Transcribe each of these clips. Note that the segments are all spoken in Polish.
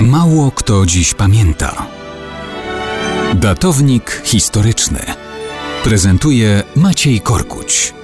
Mało kto dziś pamięta. Datownik historyczny prezentuje Maciej Korkuć.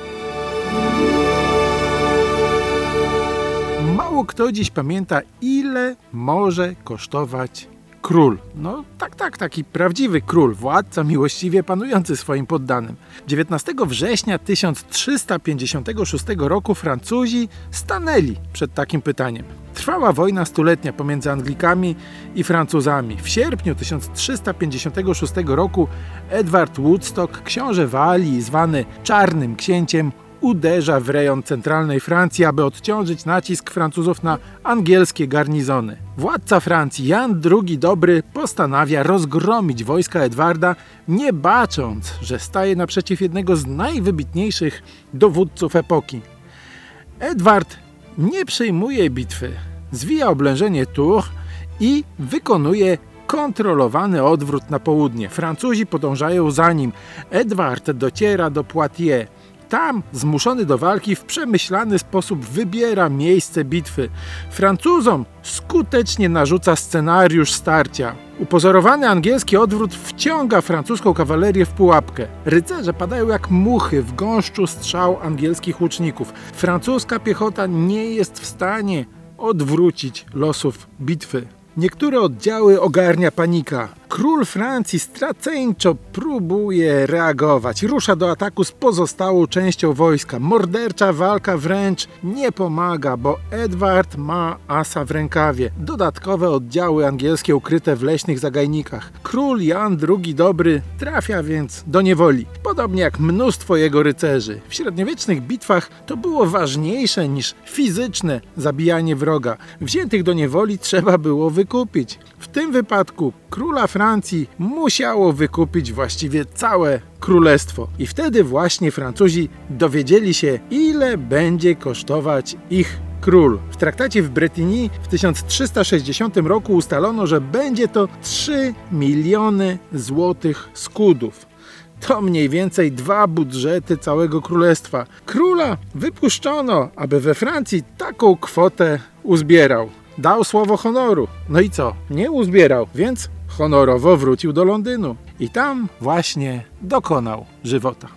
Mało kto dziś pamięta, ile może kosztować król. No tak, tak, taki prawdziwy król, władca miłościwie panujący swoim poddanym. 19 września 1356 roku Francuzi stanęli przed takim pytaniem. Trwała wojna stuletnia pomiędzy Anglikami i Francuzami. W sierpniu 1356 roku Edward Woodstock, książę Walii, zwany Czarnym Księciem, uderza w rejon centralnej Francji, aby odciążyć nacisk Francuzów na angielskie garnizony. Władca Francji Jan II Dobry postanawia rozgromić wojska Edwarda, nie bacząc, że staje naprzeciw jednego z najwybitniejszych dowódców epoki. Edward nie przejmuje bitwy, zwija oblężenie Tours i wykonuje kontrolowany odwrót na południe. Francuzi podążają za nim. Edward dociera do Poitiers. Tam, zmuszony do walki, w przemyślany sposób wybiera miejsce bitwy. Francuzom skutecznie narzuca scenariusz starcia. Upozorowany angielski odwrót wciąga francuską kawalerię w pułapkę. Rycerze padają jak muchy w gąszczu strzał angielskich łuczników. Francuska piechota nie jest w stanie odwrócić losów bitwy. Niektóre oddziały ogarnia panika. Król Francji straceńczo próbuje reagować. Rusza do ataku z pozostałą częścią wojska. Mordercza walka wręcz nie pomaga, bo Edward ma asa w rękawie. Dodatkowe oddziały angielskie ukryte w leśnych zagajnikach. Król Jan II Dobry trafia więc do niewoli. Podobnie jak mnóstwo jego rycerzy. W średniowiecznych bitwach to było ważniejsze niż fizyczne zabijanie wroga. Wziętych do niewoli trzeba było wykupić. W tym wypadku króla Francji musiało wykupić właściwie całe królestwo. I wtedy właśnie Francuzi dowiedzieli się, ile będzie kosztować ich król. W traktacie w Bretigny w 1360 roku ustalono, że będzie to 3 miliony złotych skudów. To mniej więcej dwa budżety całego królestwa. Króla wypuszczono, aby we Francji taką kwotę uzbierał. Dał słowo honoru. No i co? Nie uzbierał, więc honorowo wrócił do Londynu. I tam właśnie dokonał żywota.